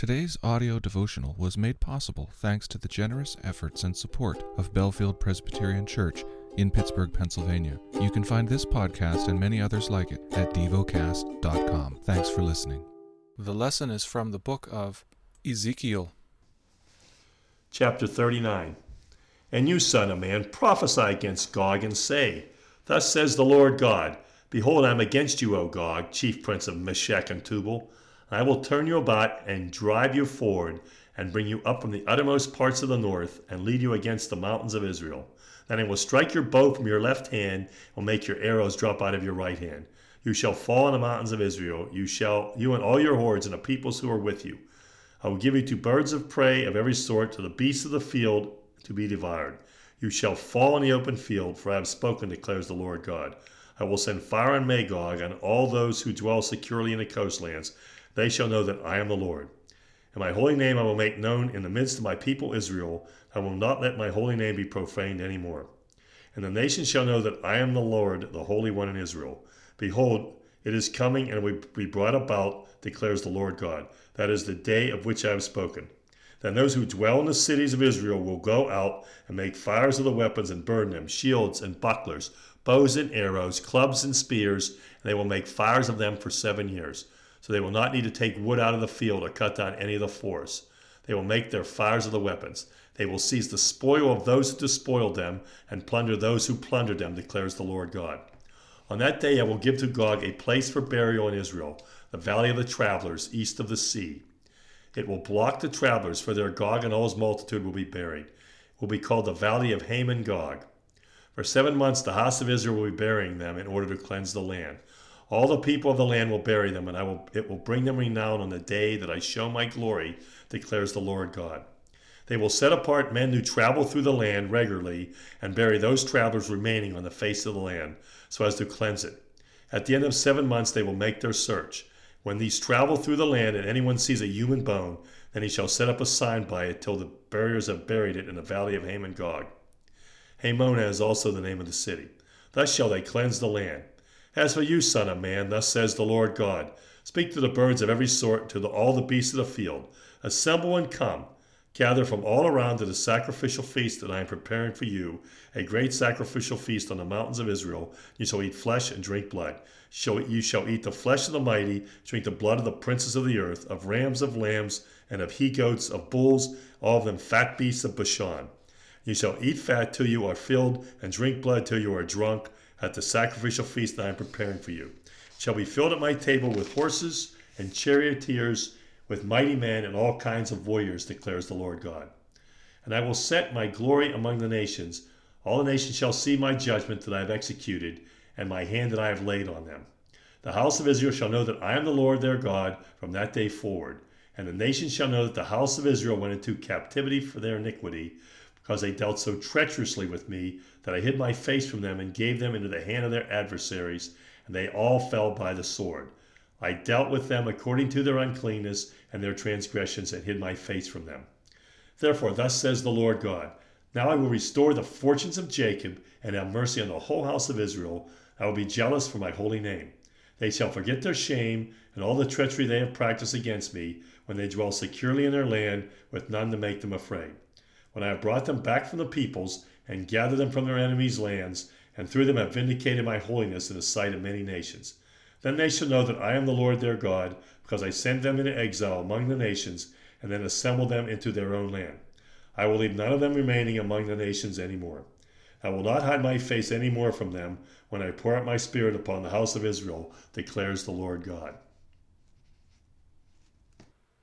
Today's audio devotional was made possible thanks to the generous efforts and support of Bellefield Presbyterian Church in Pittsburgh, Pennsylvania. You can find this podcast and many others like it at devocast.com. Thanks for listening. The lesson is from the book of Ezekiel. Chapter 39 And you, son of man, prophesy against Gog and say, Thus says the Lord God, Behold, I am against you, O Gog, chief prince of Meshech and Tubal. I will turn you about and drive you forward, and bring you up from the uttermost parts of the north, and lead you against the mountains of Israel. Then I will strike your bow from your left hand, and will make your arrows drop out of your right hand. You shall fall on the mountains of Israel, you shall you and all your hordes and the peoples who are with you. I will give you to birds of prey of every sort, to the beasts of the field to be devoured. You shall fall in the open field, for I have spoken, declares the Lord God. I will send fire on Magog and all those who dwell securely in the coastlands they shall know that I am the Lord. And my holy name I will make known in the midst of my people Israel. I will not let my holy name be profaned any more. And the nations shall know that I am the Lord, the Holy One in Israel. Behold, it is coming and will be brought about, declares the Lord God. That is the day of which I have spoken. Then those who dwell in the cities of Israel will go out and make fires of the weapons and burn them, shields and bucklers, bows and arrows, clubs and spears, and they will make fires of them for seven years so they will not need to take wood out of the field or cut down any of the forests. They will make there fires of the weapons. They will seize the spoil of those who despoiled them, and plunder those who plundered them, declares the Lord God. On that day I will give to Gog a place for burial in Israel, the valley of the travelers, east of the sea. It will block the travelers, for their Gog and all his multitude will be buried. It will be called the valley of Hamon Gog. For seven months the house of Israel will be burying them in order to cleanse the land. All the people of the land will bury them, and I will, it will bring them renown on the day that I show my glory, declares the Lord God. They will set apart men who travel through the land regularly and bury those travelers remaining on the face of the land, so as to cleanse it. At the end of seven months, they will make their search. When these travel through the land and anyone sees a human bone, then he shall set up a sign by it till the buriers have buried it in the valley of Hamon Gog. Hamonah is also the name of the city. Thus shall they cleanse the land. As for you, son of man, thus says the Lord God Speak to the birds of every sort, to the, all the beasts of the field. Assemble and come. Gather from all around to the sacrificial feast that I am preparing for you, a great sacrificial feast on the mountains of Israel. You shall eat flesh and drink blood. You shall eat the flesh of the mighty, drink the blood of the princes of the earth, of rams, of lambs, and of he goats, of bulls, all of them fat beasts of Bashan. You shall eat fat till you are filled, and drink blood till you are drunk at the sacrificial feast that I am preparing for you. Shall be filled at my table with horses and charioteers, with mighty men and all kinds of warriors, declares the Lord God. And I will set my glory among the nations. All the nations shall see my judgment that I have executed, and my hand that I have laid on them. The house of Israel shall know that I am the Lord their God from that day forward. And the nations shall know that the house of Israel went into captivity for their iniquity, because they dealt so treacherously with me that I hid my face from them and gave them into the hand of their adversaries, and they all fell by the sword. I dealt with them according to their uncleanness and their transgressions, and hid my face from them. Therefore, thus says the Lord God Now I will restore the fortunes of Jacob, and have mercy on the whole house of Israel. I will be jealous for my holy name. They shall forget their shame and all the treachery they have practiced against me when they dwell securely in their land with none to make them afraid when I have brought them back from the peoples and gathered them from their enemies' lands, and through them have vindicated my holiness in the sight of many nations. Then they shall know that I am the Lord their God, because I send them into exile among the nations, and then assemble them into their own land. I will leave none of them remaining among the nations any more. I will not hide my face any more from them when I pour out my spirit upon the house of Israel, declares the Lord God.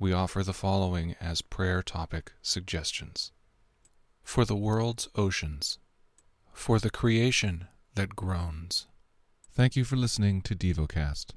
we offer the following as prayer topic suggestions For the world's oceans, for the creation that groans. Thank you for listening to DevoCast.